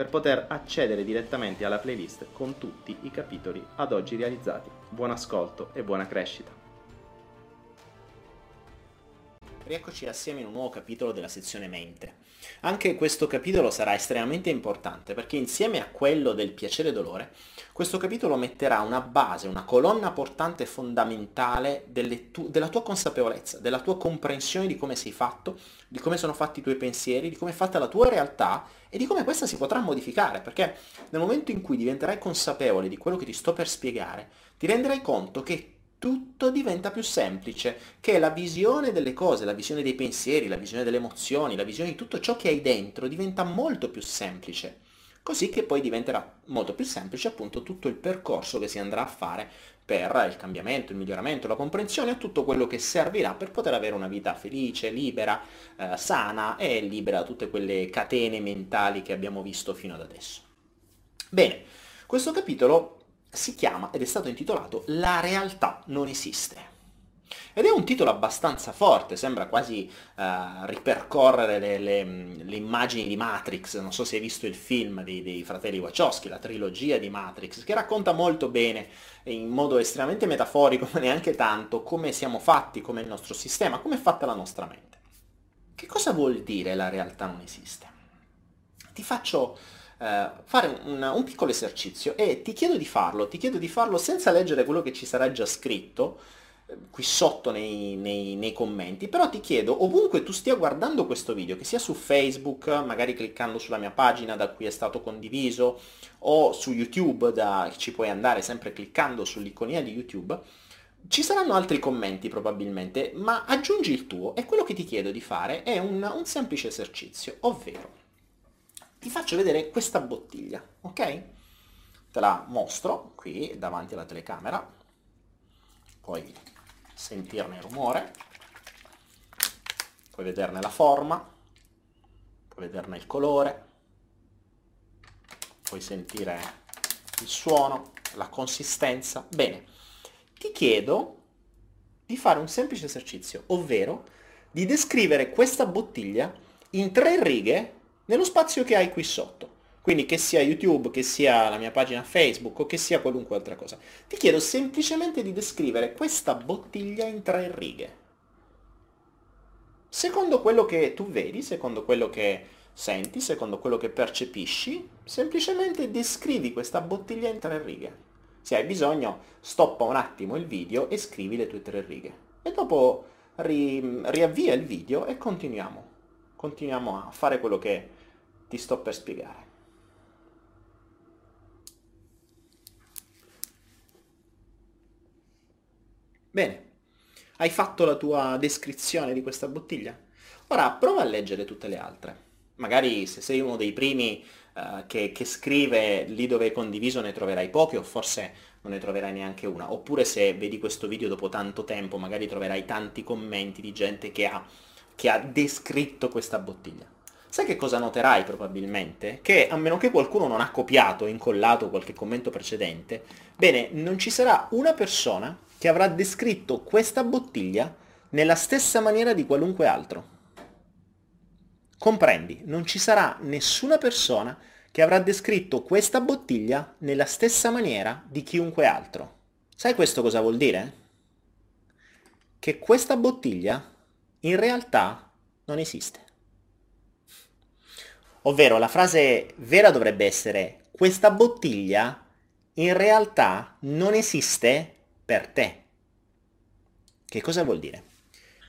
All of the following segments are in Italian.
per poter accedere direttamente alla playlist con tutti i capitoli ad oggi realizzati. Buon ascolto e buona crescita! Rieccoci assieme in un nuovo capitolo della sezione mente. Anche questo capitolo sarà estremamente importante perché insieme a quello del piacere e dolore, questo capitolo metterà una base, una colonna portante fondamentale tu- della tua consapevolezza, della tua comprensione di come sei fatto, di come sono fatti i tuoi pensieri, di come è fatta la tua realtà e di come questa si potrà modificare, perché nel momento in cui diventerai consapevole di quello che ti sto per spiegare, ti renderai conto che tutto diventa più semplice, che la visione delle cose, la visione dei pensieri, la visione delle emozioni, la visione di tutto ciò che hai dentro diventa molto più semplice. Così che poi diventerà molto più semplice appunto tutto il percorso che si andrà a fare per il cambiamento, il miglioramento, la comprensione e tutto quello che servirà per poter avere una vita felice, libera, eh, sana e libera da tutte quelle catene mentali che abbiamo visto fino ad adesso. Bene, questo capitolo si chiama ed è stato intitolato La realtà non esiste. Ed è un titolo abbastanza forte, sembra quasi uh, ripercorrere le, le, le, immagini di Matrix, non so se hai visto il film dei, dei, fratelli Wachowski, la trilogia di Matrix, che racconta molto bene, in modo estremamente metaforico, ma neanche tanto, come siamo fatti, come il nostro sistema, come è fatta la nostra mente. Che cosa vuol dire la realtà non esiste? Ti faccio eh, fare un, un, piccolo esercizio e ti chiedo di farlo, ti chiedo di farlo senza leggere quello che ci sarà già scritto eh, qui sotto nei, nei, nei, commenti, però ti chiedo, ovunque tu stia guardando questo video, che sia su Facebook, magari cliccando sulla mia pagina da cui è stato condiviso, o su YouTube, da, ci puoi andare sempre cliccando sull'iconia di YouTube, ci saranno altri commenti probabilmente, ma aggiungi il tuo e quello che ti chiedo di fare è un, un semplice esercizio, ovvero ti faccio vedere questa bottiglia, ok? Te la mostro qui davanti alla telecamera, puoi sentirne il rumore, puoi vederne la forma, puoi vederne il colore, puoi sentire il suono, la consistenza. Bene, ti chiedo di fare un semplice esercizio, ovvero di descrivere questa bottiglia in tre righe nello spazio che hai qui sotto. Quindi che sia YouTube, che sia la mia pagina Facebook o che sia qualunque altra cosa. Ti chiedo semplicemente di descrivere questa bottiglia in tre righe. Secondo quello che tu vedi, secondo quello che senti, secondo quello che percepisci, semplicemente descrivi questa bottiglia in tre righe. Se hai bisogno, stoppa un attimo il video e scrivi le tue tre righe. E dopo ri- riavvia il video e continuiamo. Continuiamo a fare quello che ti sto per spiegare. Bene, hai fatto la tua descrizione di questa bottiglia? Ora prova a leggere tutte le altre. Magari se sei uno dei primi uh, che, che, scrive lì dove hai condiviso ne troverai poche o forse non ne troverai neanche una. Oppure se vedi questo video dopo tanto tempo magari troverai tanti commenti di gente che ha, che ha descritto questa bottiglia. Sai che cosa noterai probabilmente? Che a meno che qualcuno non ha copiato o incollato qualche commento precedente, bene, non ci sarà una persona che avrà descritto questa bottiglia nella stessa maniera di qualunque altro. Comprendi? Non ci sarà nessuna persona che avrà descritto questa bottiglia nella stessa maniera di chiunque altro. Sai questo cosa vuol dire? Che questa bottiglia in realtà non esiste. Ovvero la frase vera dovrebbe essere questa bottiglia in realtà non esiste per te. Che cosa vuol dire?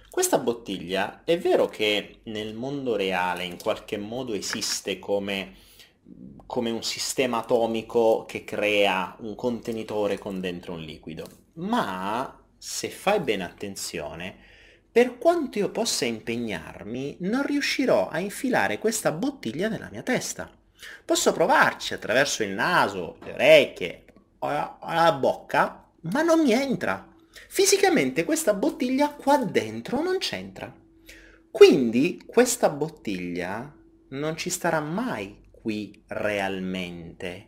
Questa bottiglia è vero che nel mondo reale in qualche modo esiste come, come un sistema atomico che crea un contenitore con dentro un liquido, ma se fai bene attenzione, per quanto io possa impegnarmi, non riuscirò a infilare questa bottiglia nella mia testa. Posso provarci attraverso il naso, le orecchie o la bocca, ma non mi entra. Fisicamente questa bottiglia qua dentro non c'entra. Quindi questa bottiglia non ci starà mai qui realmente,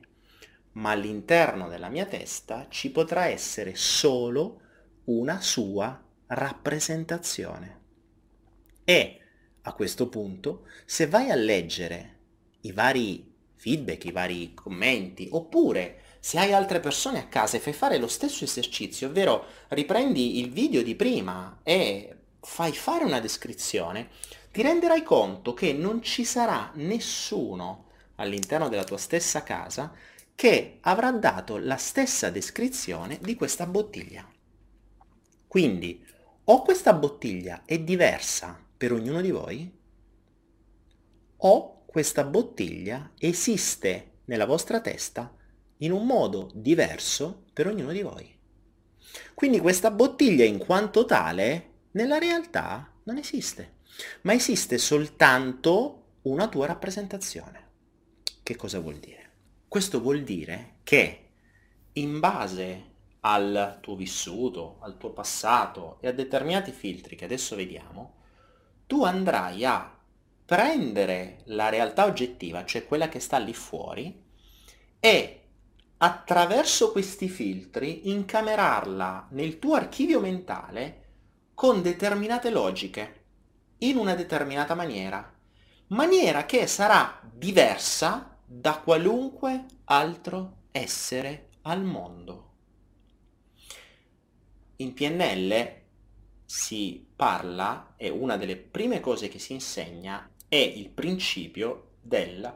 ma all'interno della mia testa ci potrà essere solo una sua rappresentazione. E a questo punto, se vai a leggere i vari feedback, i vari commenti, oppure se hai altre persone a casa e fai fare lo stesso esercizio, ovvero riprendi il video di prima e fai fare una descrizione, ti renderai conto che non ci sarà nessuno all'interno della tua stessa casa che avrà dato la stessa descrizione di questa bottiglia. Quindi, o questa bottiglia è diversa per ognuno di voi, o questa bottiglia esiste nella vostra testa in un modo diverso per ognuno di voi. Quindi questa bottiglia in quanto tale nella realtà non esiste, ma esiste soltanto una tua rappresentazione. Che cosa vuol dire? Questo vuol dire che in base al tuo vissuto, al tuo passato e a determinati filtri che adesso vediamo, tu andrai a prendere la realtà oggettiva, cioè quella che sta lì fuori, e attraverso questi filtri incamerarla nel tuo archivio mentale con determinate logiche, in una determinata maniera, maniera che sarà diversa da qualunque altro essere al mondo. In PNL si parla, e una delle prime cose che si insegna è il principio del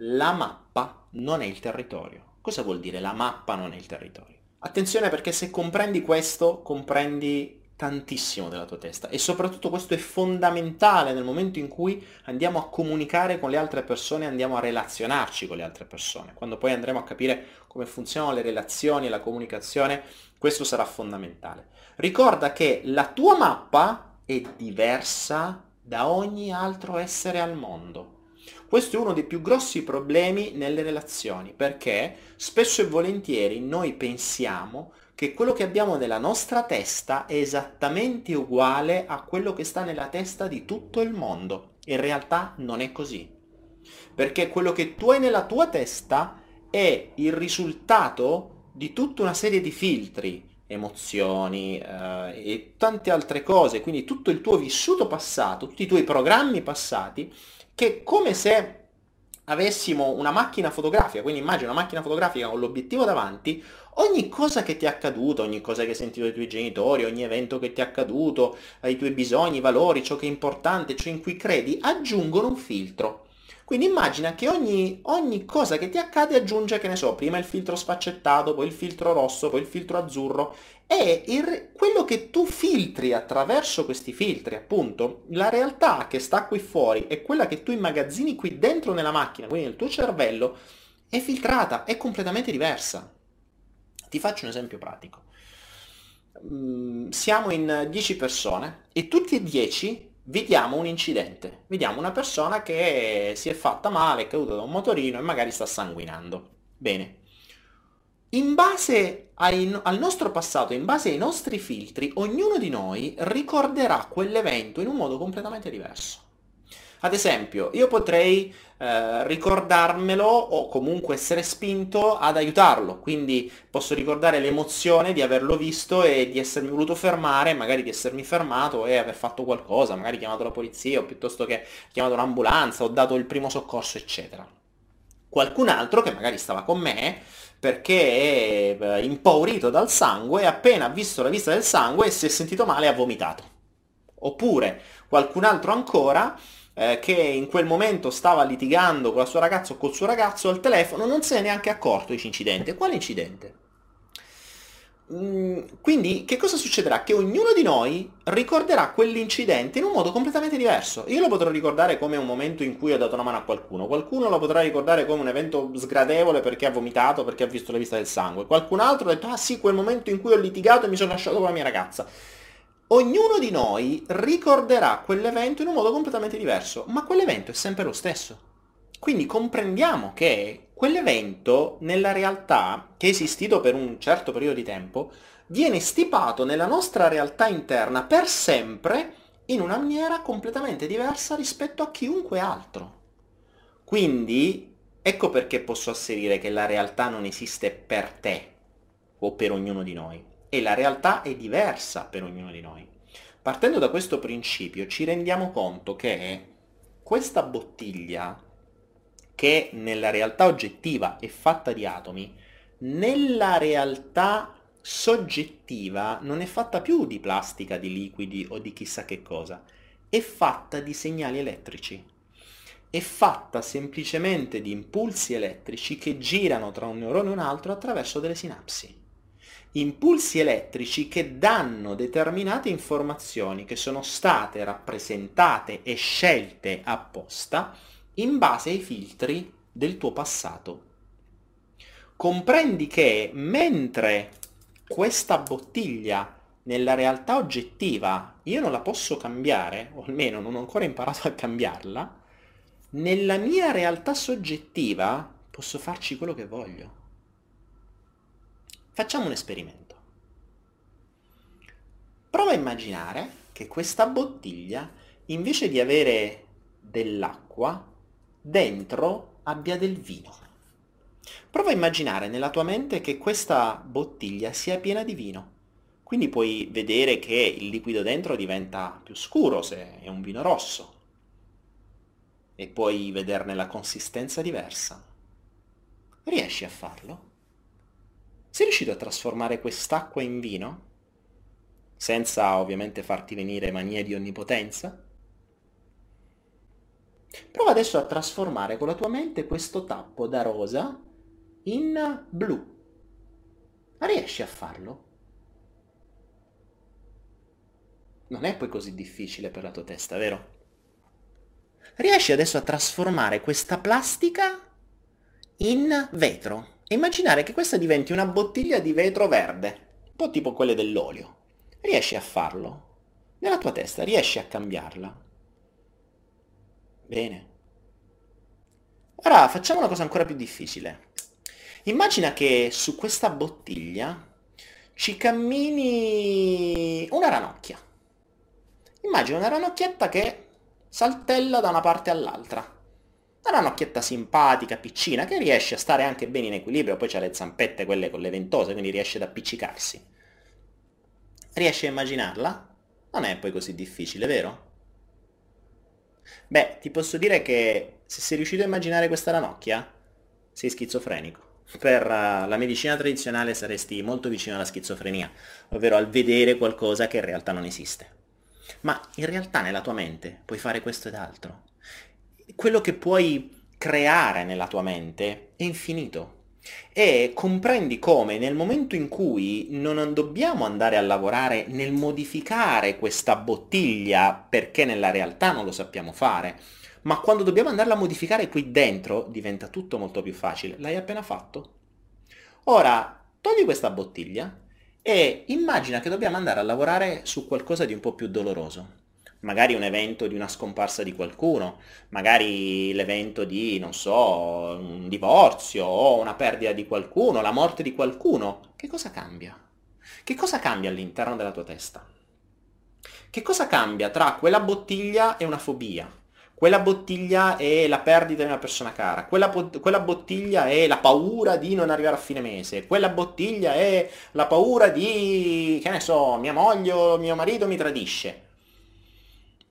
la mappa non è il territorio. Cosa vuol dire la mappa non è il territorio? Attenzione perché se comprendi questo, comprendi tantissimo della tua testa e soprattutto questo è fondamentale nel momento in cui andiamo a comunicare con le altre persone, andiamo a relazionarci con le altre persone. Quando poi andremo a capire come funzionano le relazioni e la comunicazione, questo sarà fondamentale. Ricorda che la tua mappa è diversa da ogni altro essere al mondo. Questo è uno dei più grossi problemi nelle relazioni, perché spesso e volentieri noi pensiamo che quello che abbiamo nella nostra testa è esattamente uguale a quello che sta nella testa di tutto il mondo. In realtà non è così. Perché quello che tu hai nella tua testa è il risultato di tutta una serie di filtri, emozioni eh, e tante altre cose, quindi tutto il tuo vissuto passato, tutti i tuoi programmi passati che come se avessimo una macchina fotografica, quindi immagina una macchina fotografica con l'obiettivo davanti, ogni cosa che ti è accaduto, ogni cosa che hai sentito dai tuoi genitori, ogni evento che ti è accaduto, i tuoi bisogni, i valori, ciò che è importante, ciò in cui credi, aggiungono un filtro. Quindi immagina che ogni, ogni, cosa che ti accade aggiunge, che ne so, prima il filtro sfaccettato, poi il filtro rosso, poi il filtro azzurro. E il, quello che tu filtri attraverso questi filtri, appunto, la realtà che sta qui fuori e quella che tu immagazzini qui dentro nella macchina, quindi nel tuo cervello, è filtrata, è completamente diversa. Ti faccio un esempio pratico. Mm, siamo in 10 persone e tutti e 10 vediamo un incidente, vediamo una persona che si è fatta male, è caduta da un motorino e magari sta sanguinando. Bene. In base ai, al nostro passato, in base ai nostri filtri, ognuno di noi ricorderà quell'evento in un modo completamente diverso. Ad esempio, io potrei eh, ricordarmelo o comunque essere spinto ad aiutarlo, quindi posso ricordare l'emozione di averlo visto e di essermi voluto fermare, magari di essermi fermato e aver fatto qualcosa, magari chiamato la polizia o piuttosto che chiamato un'ambulanza o dato il primo soccorso, eccetera. Qualcun altro che magari stava con me perché è eh, impaurito dal sangue, appena ha visto la vista del sangue si è sentito male e ha vomitato. Oppure qualcun altro ancora eh, che in quel momento stava litigando con la sua ragazza o col suo ragazzo al telefono, non se ne è neanche accorto di incidente. Quale incidente? Mm, quindi che cosa succederà? Che ognuno di noi ricorderà quell'incidente in un modo completamente diverso. Io lo potrò ricordare come un momento in cui ho dato una mano a qualcuno, qualcuno lo potrà ricordare come un evento sgradevole perché ha vomitato, perché ha visto la vista del sangue, qualcun altro ha detto ah sì, quel momento in cui ho litigato e mi sono lasciato con la mia ragazza. Ognuno di noi ricorderà quell'evento in un modo completamente diverso, ma quell'evento è sempre lo stesso. Quindi comprendiamo che quell'evento nella realtà, che è esistito per un certo periodo di tempo, viene stipato nella nostra realtà interna per sempre in una maniera completamente diversa rispetto a chiunque altro. Quindi ecco perché posso asserire che la realtà non esiste per te o per ognuno di noi e la realtà è diversa per ognuno di noi. Partendo da questo principio ci rendiamo conto che questa bottiglia che nella realtà oggettiva è fatta di atomi, nella realtà soggettiva non è fatta più di plastica, di liquidi o di chissà che cosa, è fatta di segnali elettrici. È fatta semplicemente di impulsi elettrici che girano tra un neurone e un altro attraverso delle sinapsi. Impulsi elettrici che danno determinate informazioni che sono state rappresentate e scelte apposta in base ai filtri del tuo passato. Comprendi che mentre questa bottiglia nella realtà oggettiva io non la posso cambiare, o almeno non ho ancora imparato a cambiarla, nella mia realtà soggettiva posso farci quello che voglio. Facciamo un esperimento. Prova a immaginare che questa bottiglia, invece di avere dell'acqua, dentro abbia del vino. Prova a immaginare nella tua mente che questa bottiglia sia piena di vino. Quindi puoi vedere che il liquido dentro diventa più scuro se è un vino rosso. E puoi vederne la consistenza diversa. Riesci a farlo? Sei riuscito a trasformare quest'acqua in vino? Senza ovviamente farti venire manie di onnipotenza? Prova adesso a trasformare con la tua mente questo tappo da rosa in blu. Riesci a farlo? Non è poi così difficile per la tua testa, vero? Riesci adesso a trasformare questa plastica in vetro. Immaginare che questa diventi una bottiglia di vetro verde, un po' tipo quelle dell'olio. Riesci a farlo? Nella tua testa riesci a cambiarla? Bene. Ora facciamo una cosa ancora più difficile. Immagina che su questa bottiglia ci cammini una ranocchia. Immagina una ranocchietta che saltella da una parte all'altra. Una ranocchietta simpatica, piccina, che riesce a stare anche bene in equilibrio, poi c'ha le zampette quelle con le ventose, quindi riesce ad appiccicarsi. Riesci a immaginarla? Non è poi così difficile, vero? Beh, ti posso dire che se sei riuscito a immaginare questa ranocchia, sei schizofrenico. Per uh, la medicina tradizionale saresti molto vicino alla schizofrenia, ovvero al vedere qualcosa che in realtà non esiste. Ma in realtà nella tua mente puoi fare questo ed altro. Quello che puoi creare nella tua mente è infinito e comprendi come nel momento in cui non dobbiamo andare a lavorare nel modificare questa bottiglia perché nella realtà non lo sappiamo fare, ma quando dobbiamo andarla a modificare qui dentro diventa tutto molto più facile. L'hai appena fatto? Ora, togli questa bottiglia e immagina che dobbiamo andare a lavorare su qualcosa di un po' più doloroso magari un evento di una scomparsa di qualcuno, magari l'evento di, non so, un divorzio o una perdita di qualcuno, la morte di qualcuno, che cosa cambia? Che cosa cambia all'interno della tua testa? Che cosa cambia tra quella bottiglia e una fobia? Quella bottiglia è la perdita di una persona cara, quella, quella, bottiglia è la paura di non arrivare a fine mese, quella bottiglia è la paura di, che ne so, mia moglie o mio marito mi tradisce.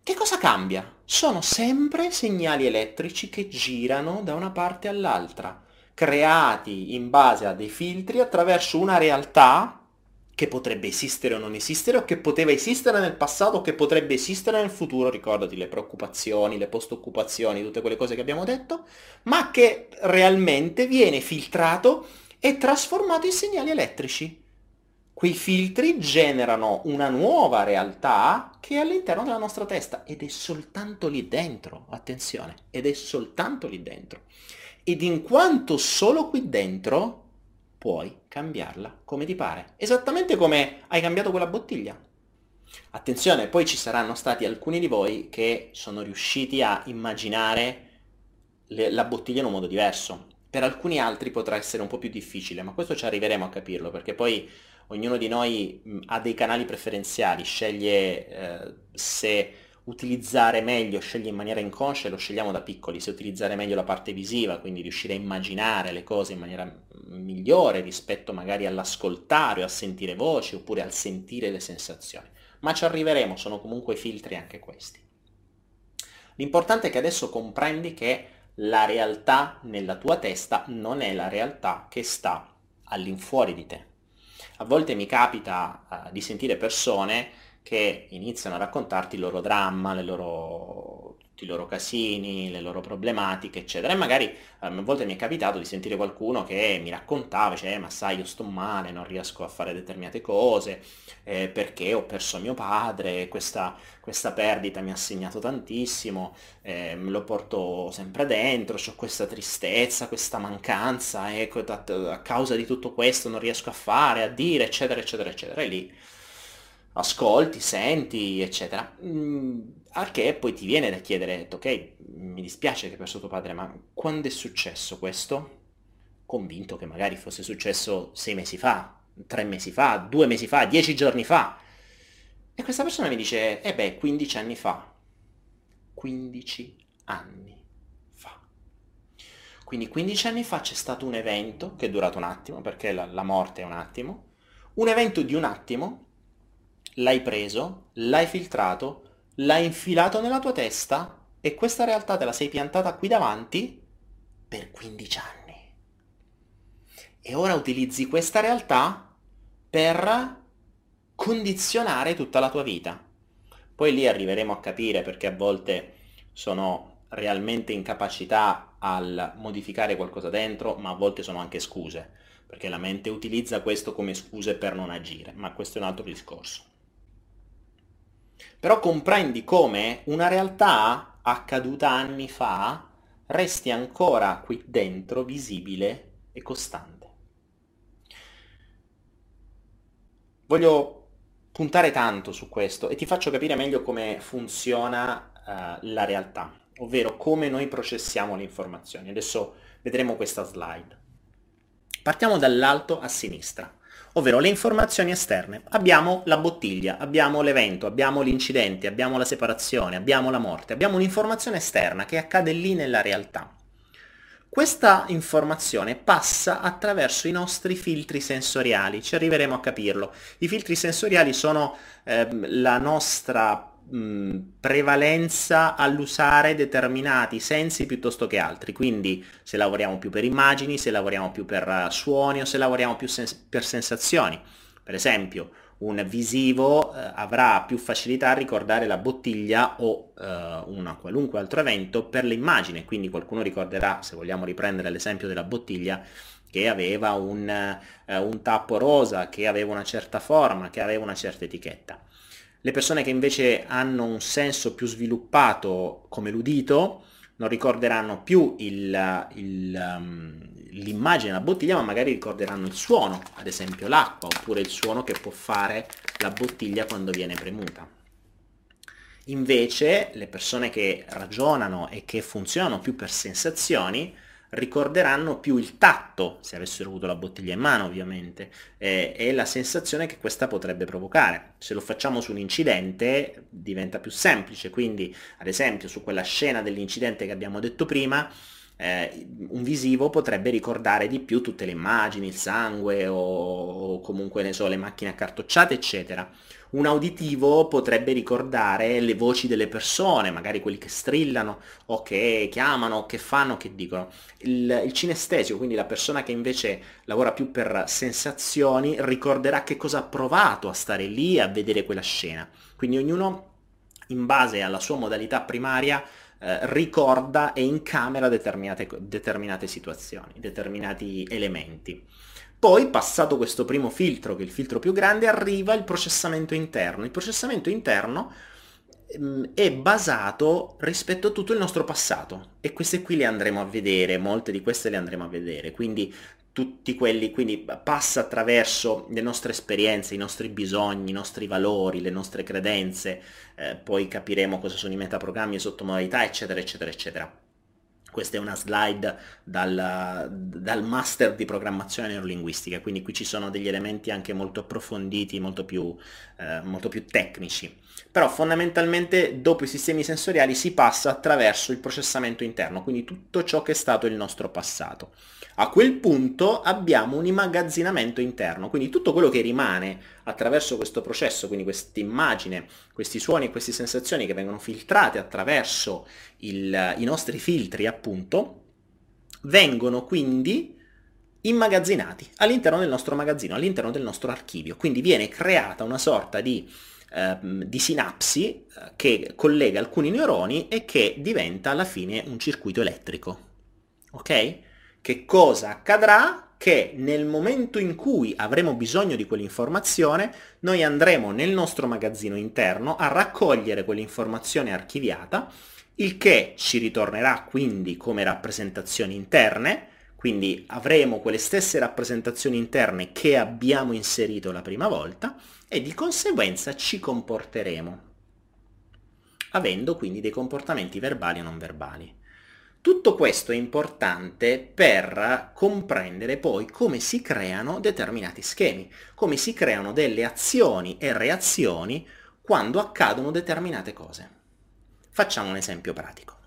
Che cosa cambia? Sono sempre segnali elettrici che girano da una parte all'altra, creati in base a dei filtri attraverso una realtà che potrebbe esistere o non esistere, o che poteva esistere nel passato, o che potrebbe esistere nel futuro, ricordati le preoccupazioni, le post-occupazioni, tutte quelle cose che abbiamo detto, ma che realmente viene filtrato e trasformato in segnali elettrici quei filtri generano una nuova realtà che è all'interno della nostra testa ed è soltanto lì dentro, attenzione, ed è soltanto lì dentro. Ed in quanto solo qui dentro puoi cambiarla come ti pare, esattamente come hai cambiato quella bottiglia. Attenzione, poi ci saranno stati alcuni di voi che sono riusciti a immaginare le, la bottiglia in un modo diverso. Per alcuni altri potrà essere un po' più difficile, ma questo ci arriveremo a capirlo, perché poi ognuno di noi mh, ha dei canali preferenziali, sceglie eh, se utilizzare meglio, sceglie in maniera inconscia e lo scegliamo da piccoli, se utilizzare meglio la parte visiva, quindi riuscire a immaginare le cose in maniera migliore rispetto magari all'ascoltare o a sentire voci oppure al sentire le sensazioni. Ma ci arriveremo, sono comunque filtri anche questi. L'importante è che adesso comprendi che la realtà nella tua testa non è la realtà che sta all'infuori di te. A volte mi capita uh, di sentire persone che iniziano a raccontarti il loro dramma, le loro, tutti i loro casini, le loro problematiche, eccetera. E magari um, a volte mi è capitato di sentire qualcuno che mi raccontava, cioè, ma sai, io sto male, non riesco a fare determinate cose, eh, perché ho perso mio padre, questa, questa perdita mi ha segnato tantissimo, eh, me lo porto sempre dentro, ho questa tristezza, questa mancanza, ecco, a causa di tutto questo non riesco a fare, a dire, eccetera, eccetera, eccetera. E lì ascolti, senti, eccetera. Mm, al che poi ti viene da chiedere, ok, mi dispiace che hai perso tuo padre, ma quando è successo questo? Convinto che magari fosse successo sei mesi fa, tre mesi fa, due mesi fa, dieci giorni fa. E questa persona mi dice, eh beh, 15 anni fa. 15 anni fa. Quindi 15 anni fa c'è stato un evento che è durato un attimo, perché la, la morte è un attimo, un evento di un attimo l'hai preso, l'hai filtrato, l'hai infilato nella tua testa e questa realtà te la sei piantata qui davanti per 15 anni. E ora utilizzi questa realtà per condizionare tutta la tua vita. Poi lì arriveremo a capire perché a volte sono realmente incapacità al modificare qualcosa dentro, ma a volte sono anche scuse, perché la mente utilizza questo come scuse per non agire, ma questo è un altro discorso. Però comprendi come una realtà accaduta anni fa resti ancora qui dentro visibile e costante. Voglio puntare tanto su questo e ti faccio capire meglio come funziona uh, la realtà, ovvero come noi processiamo le informazioni. Adesso vedremo questa slide. Partiamo dall'alto a sinistra ovvero le informazioni esterne. Abbiamo la bottiglia, abbiamo l'evento, abbiamo l'incidente, abbiamo la separazione, abbiamo la morte, abbiamo un'informazione esterna che accade lì nella realtà. Questa informazione passa attraverso i nostri filtri sensoriali, ci arriveremo a capirlo. I filtri sensoriali sono eh, la nostra prevalenza all'usare determinati sensi piuttosto che altri, quindi se lavoriamo più per immagini, se lavoriamo più per uh, suoni o se lavoriamo più sens- per sensazioni. Per esempio, un visivo uh, avrà più facilità a ricordare la bottiglia o uh, un qualunque altro evento per l'immagine, quindi qualcuno ricorderà, se vogliamo riprendere l'esempio della bottiglia, che aveva un, un tappo rosa, che aveva una certa forma, che aveva una certa etichetta. Le persone che invece hanno un senso più sviluppato come l'udito non ricorderanno più il, il, um, l'immagine della bottiglia, ma magari ricorderanno il suono, ad esempio l'acqua, oppure il suono che può fare la bottiglia quando viene premuta. Invece le persone che ragionano e che funzionano più per sensazioni ricorderanno più il tatto, se avessero avuto la bottiglia in mano ovviamente, eh, e la sensazione che questa potrebbe provocare. Se lo facciamo su un incidente diventa più semplice, quindi ad esempio su quella scena dell'incidente che abbiamo detto prima, eh, un visivo potrebbe ricordare di più tutte le immagini, il sangue o, o comunque ne so, le macchine accartocciate, eccetera un auditivo potrebbe ricordare le voci delle persone, magari quelli che strillano o che chiamano, che fanno, che dicono. Il, il cinestesio, quindi la persona che invece lavora più per sensazioni, ricorderà che cosa ha provato a stare lì a vedere quella scena. Quindi ognuno, in base alla sua modalità primaria, eh, ricorda e incamera determinate, determinate situazioni, determinati elementi. Poi, passato questo primo filtro, che è il filtro più grande, arriva il processamento interno. Il processamento interno ehm, è basato rispetto a tutto il nostro passato e queste qui le andremo a vedere, molte di queste le andremo a vedere, quindi tutti quelli, quindi passa attraverso le nostre esperienze, i nostri bisogni, i nostri valori, le nostre credenze, eh, poi capiremo cosa sono i metaprogrammi, sottomodalità, eccetera, eccetera, eccetera. Questa è una slide dal, dal, master di programmazione neurolinguistica, quindi qui ci sono degli elementi anche molto approfonditi, molto più, eh, molto più tecnici. Però fondamentalmente dopo i sistemi sensoriali si passa attraverso il processamento interno, quindi tutto ciò che è stato il nostro passato. A quel punto abbiamo un immagazzinamento interno, quindi tutto quello che rimane attraverso questo processo, quindi questa immagine, questi suoni e queste sensazioni che vengono filtrate attraverso il, i nostri filtri, appunto, vengono quindi immagazzinati all'interno del nostro magazzino, all'interno del nostro archivio. Quindi viene creata una sorta di, eh, di sinapsi eh, che collega alcuni neuroni e che diventa alla fine un circuito elettrico. Ok? Che cosa accadrà? Che nel momento in cui avremo bisogno di quell'informazione, noi andremo nel nostro magazzino interno a raccogliere quell'informazione archiviata, il che ci ritornerà quindi come rappresentazioni interne, quindi avremo quelle stesse rappresentazioni interne che abbiamo inserito la prima volta e di conseguenza ci comporteremo, avendo quindi dei comportamenti verbali o non verbali. Tutto questo è importante per comprendere poi come si creano determinati schemi, come si creano delle azioni e reazioni quando accadono determinate cose. Facciamo un esempio pratico.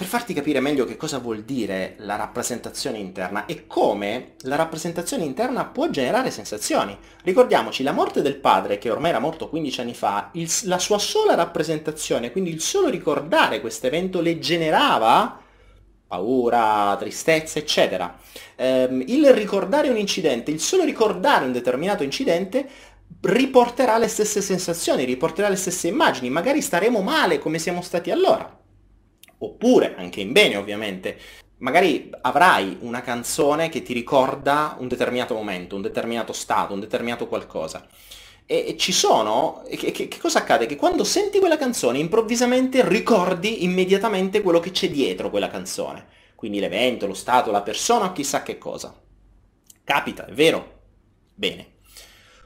Per farti capire meglio che cosa vuol dire la rappresentazione interna e come la rappresentazione interna può generare sensazioni. Ricordiamoci, la morte del padre, che ormai era morto 15 anni fa, il, la sua sola rappresentazione, quindi il solo ricordare questo evento le generava paura, tristezza, eccetera. Ehm, il ricordare un incidente, il solo ricordare un determinato incidente riporterà le stesse sensazioni, riporterà le stesse immagini, magari staremo male come siamo stati allora oppure anche in bene ovviamente, magari avrai una canzone che ti ricorda un determinato momento, un determinato stato, un determinato qualcosa. E, ci sono, che, che, che, cosa accade? Che quando senti quella canzone improvvisamente ricordi immediatamente quello che c'è dietro quella canzone, quindi l'evento, lo stato, la persona chissà che cosa. Capita, è vero? Bene.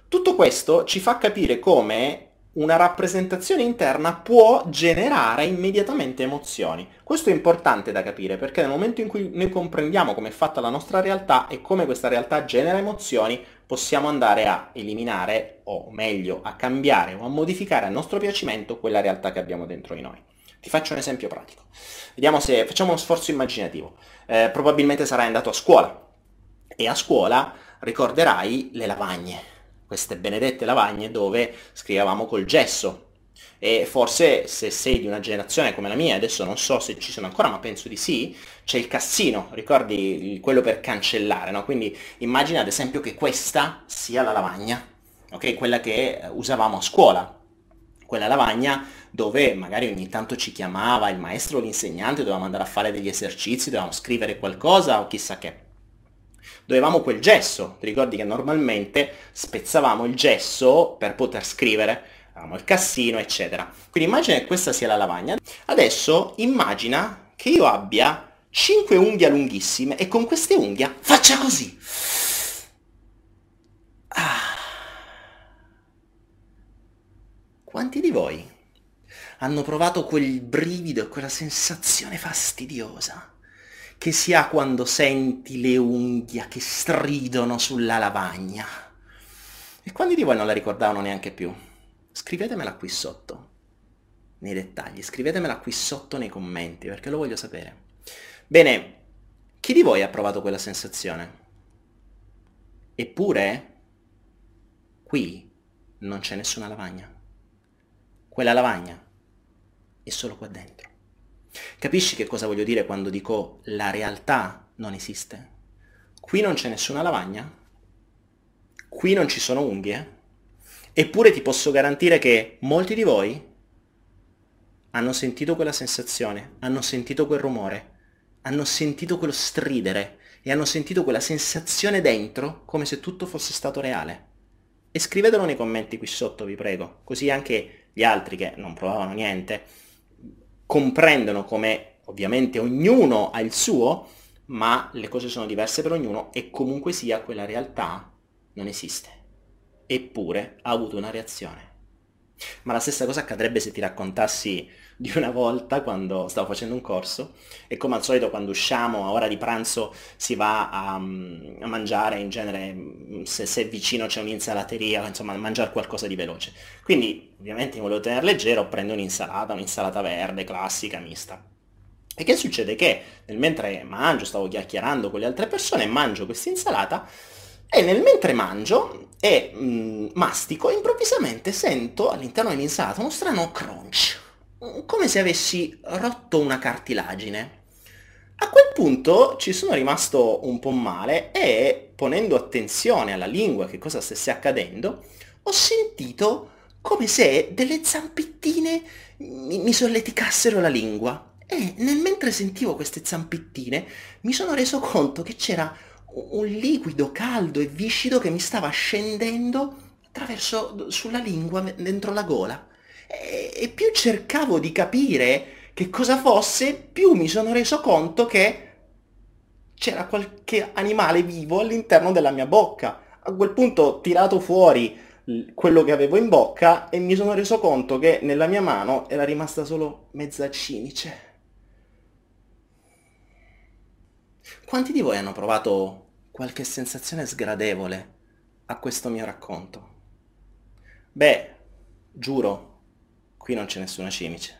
Tutto questo ci fa capire come una rappresentazione interna può generare immediatamente emozioni. Questo è importante da capire perché nel momento in cui noi comprendiamo come è fatta la nostra realtà e come questa realtà genera emozioni, possiamo andare a eliminare o meglio a cambiare o a modificare a nostro piacimento quella realtà che abbiamo dentro di noi. Ti faccio un esempio pratico. Vediamo se facciamo uno sforzo immaginativo. Eh, probabilmente sarai andato a scuola e a scuola ricorderai le lavagne queste benedette lavagne dove scrivevamo col gesso. E forse se sei di una generazione come la mia, adesso non so se ci sono ancora, ma penso di sì, c'è il cassino, ricordi quello per cancellare, no? Quindi immagina ad esempio che questa sia la lavagna, ok? Quella che usavamo a scuola, quella lavagna dove magari ogni tanto ci chiamava il maestro o l'insegnante, dovevamo andare a fare degli esercizi, dovevamo scrivere qualcosa o chissà che dovevamo quel gesso. Ti ricordi che normalmente spezzavamo il gesso per poter scrivere, avevamo il cassino, eccetera. Quindi immagina che questa sia la lavagna. Adesso immagina che io abbia 5 unghie lunghissime e con queste unghie faccia così. Ah. Quanti di voi hanno provato quel brivido e quella sensazione fastidiosa? Che si ha quando senti le unghie che stridono sulla lavagna. E quanti di voi non la ricordavano neanche più? Scrivetemela qui sotto, nei dettagli, scrivetemela qui sotto nei commenti, perché lo voglio sapere. Bene, chi di voi ha provato quella sensazione? Eppure, qui non c'è nessuna lavagna. Quella lavagna è solo qua dentro. Capisci che cosa voglio dire quando dico la realtà non esiste? Qui non c'è nessuna lavagna, qui non ci sono unghie, eppure ti posso garantire che molti di voi hanno sentito quella sensazione, hanno sentito quel rumore, hanno sentito quello stridere e hanno sentito quella sensazione dentro come se tutto fosse stato reale. E scrivetelo nei commenti qui sotto, vi prego, così anche gli altri che non provavano niente comprendono come ovviamente ognuno ha il suo, ma le cose sono diverse per ognuno e comunque sia quella realtà non esiste. Eppure ha avuto una reazione. Ma la stessa cosa accadrebbe se ti raccontassi di una volta quando stavo facendo un corso e come al solito quando usciamo a ora di pranzo si va a, a mangiare, in genere se, se vicino c'è un'insalateria, insomma a mangiare qualcosa di veloce. Quindi ovviamente volevo tenere leggero, prendo un'insalata, un'insalata verde, classica, mista. E che succede? Che nel mentre mangio, stavo chiacchierando con le altre persone, mangio questa insalata e nel mentre mangio e mh, mastico, improvvisamente sento all'interno dell'insalata uno strano crunch come se avessi rotto una cartilagine. A quel punto ci sono rimasto un po' male e, ponendo attenzione alla lingua, che cosa stesse accadendo, ho sentito come se delle zampettine mi, mi solleticassero la lingua. E nel mentre sentivo queste zampettine mi sono reso conto che c'era un liquido caldo e viscido che mi stava scendendo attraverso sulla lingua dentro la gola e, e più cercavo di capire che cosa fosse, più mi sono reso conto che c'era qualche animale vivo all'interno della mia bocca. A quel punto ho tirato fuori quello che avevo in bocca e mi sono reso conto che nella mia mano era rimasta solo mezza cimice. Quanti di voi hanno provato qualche sensazione sgradevole a questo mio racconto? Beh, giuro, qui non c'è nessuna cimice.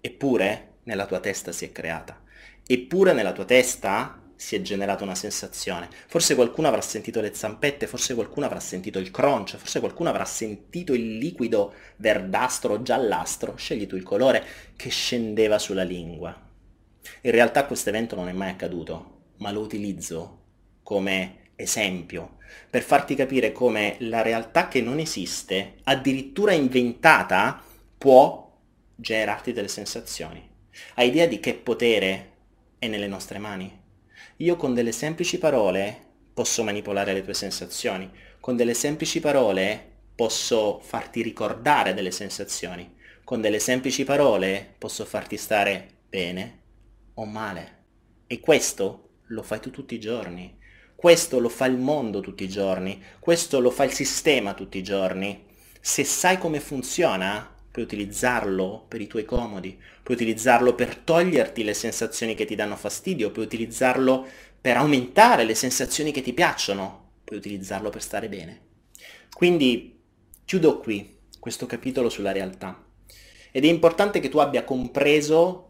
Eppure nella tua testa si è creata. Eppure nella tua testa si è generata una sensazione. Forse qualcuno avrà sentito le zampette, forse qualcuno avrà sentito il crunch, forse qualcuno avrà sentito il liquido verdastro o giallastro, scegli tu il colore, che scendeva sulla lingua. In realtà questo evento non è mai accaduto, ma lo utilizzo come esempio per farti capire come la realtà che non esiste, addirittura inventata, può generarti delle sensazioni. Hai idea di che potere è nelle nostre mani? Io con delle semplici parole posso manipolare le tue sensazioni, con delle semplici parole posso farti ricordare delle sensazioni, con delle semplici parole posso farti stare bene o male. E questo lo fai tu tutti i giorni. Questo lo fa il mondo tutti i giorni, questo lo fa il sistema tutti i giorni. Se sai come funziona, puoi utilizzarlo per i tuoi comodi, puoi utilizzarlo per toglierti le sensazioni che ti danno fastidio, puoi utilizzarlo per aumentare le sensazioni che ti piacciono, puoi utilizzarlo per stare bene. Quindi chiudo qui questo capitolo sulla realtà. Ed è importante che tu abbia compreso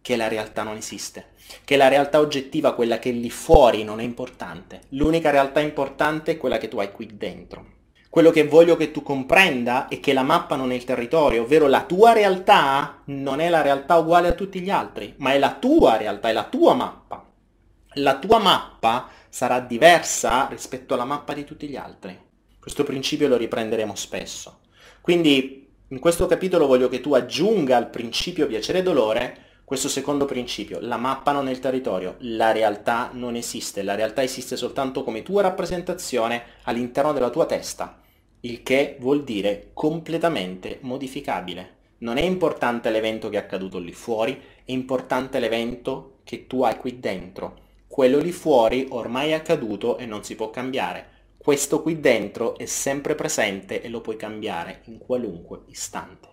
che la realtà non esiste, che la realtà oggettiva, quella che è lì fuori, non è importante. L'unica realtà importante è quella che tu hai qui dentro. Quello che voglio che tu comprenda è che la mappa non è il territorio, ovvero la tua realtà non è la realtà uguale a tutti gli altri, ma è la tua realtà, è la tua mappa. La tua mappa sarà diversa rispetto alla mappa di tutti gli altri. Questo principio lo riprenderemo spesso. Quindi in questo capitolo voglio che tu aggiunga al principio piacere e dolore questo secondo principio. La mappa non è il territorio, la realtà non esiste, la realtà esiste soltanto come tua rappresentazione all'interno della tua testa, il che vuol dire completamente modificabile. Non è importante l'evento che è accaduto lì fuori, è importante l'evento che tu hai qui dentro. Quello lì fuori ormai è accaduto e non si può cambiare. Questo qui dentro è sempre presente e lo puoi cambiare in qualunque istante.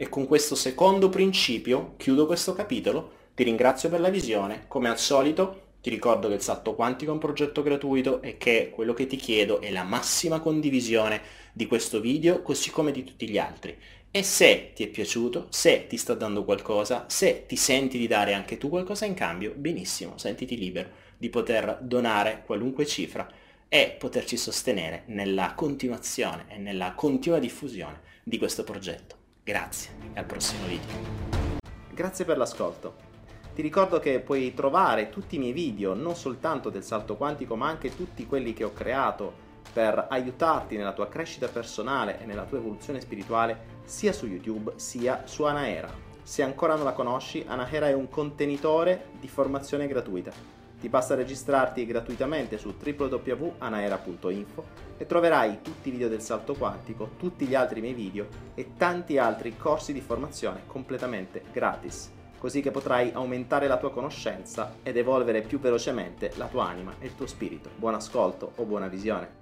E con questo secondo principio chiudo questo capitolo, ti ringrazio per la visione, come al solito ti ricordo che il salto quantico è un progetto gratuito e che quello che ti chiedo è la massima condivisione di questo video così come di tutti gli altri. E se ti è piaciuto, se ti sta dando qualcosa, se ti senti di dare anche tu qualcosa in cambio, benissimo, sentiti libero di poter donare qualunque cifra e poterci sostenere nella continuazione e nella continua diffusione di questo progetto. Grazie e al prossimo video. Grazie per l'ascolto. Ti ricordo che puoi trovare tutti i miei video, non soltanto del salto quantico, ma anche tutti quelli che ho creato per aiutarti nella tua crescita personale e nella tua evoluzione spirituale, sia su YouTube sia su Anaera. Se ancora non la conosci, Anaera è un contenitore di formazione gratuita Ti basta registrarti gratuitamente su www.anaera.info e troverai tutti i video del salto quantico, tutti gli altri miei video e tanti altri corsi di formazione completamente gratis, così che potrai aumentare la tua conoscenza ed evolvere più velocemente la tua anima e il tuo spirito. Buon ascolto o buona visione.